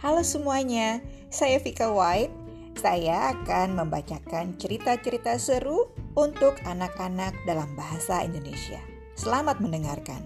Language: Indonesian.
Halo semuanya, saya Vika White. Saya akan membacakan cerita-cerita seru untuk anak-anak dalam bahasa Indonesia. Selamat mendengarkan.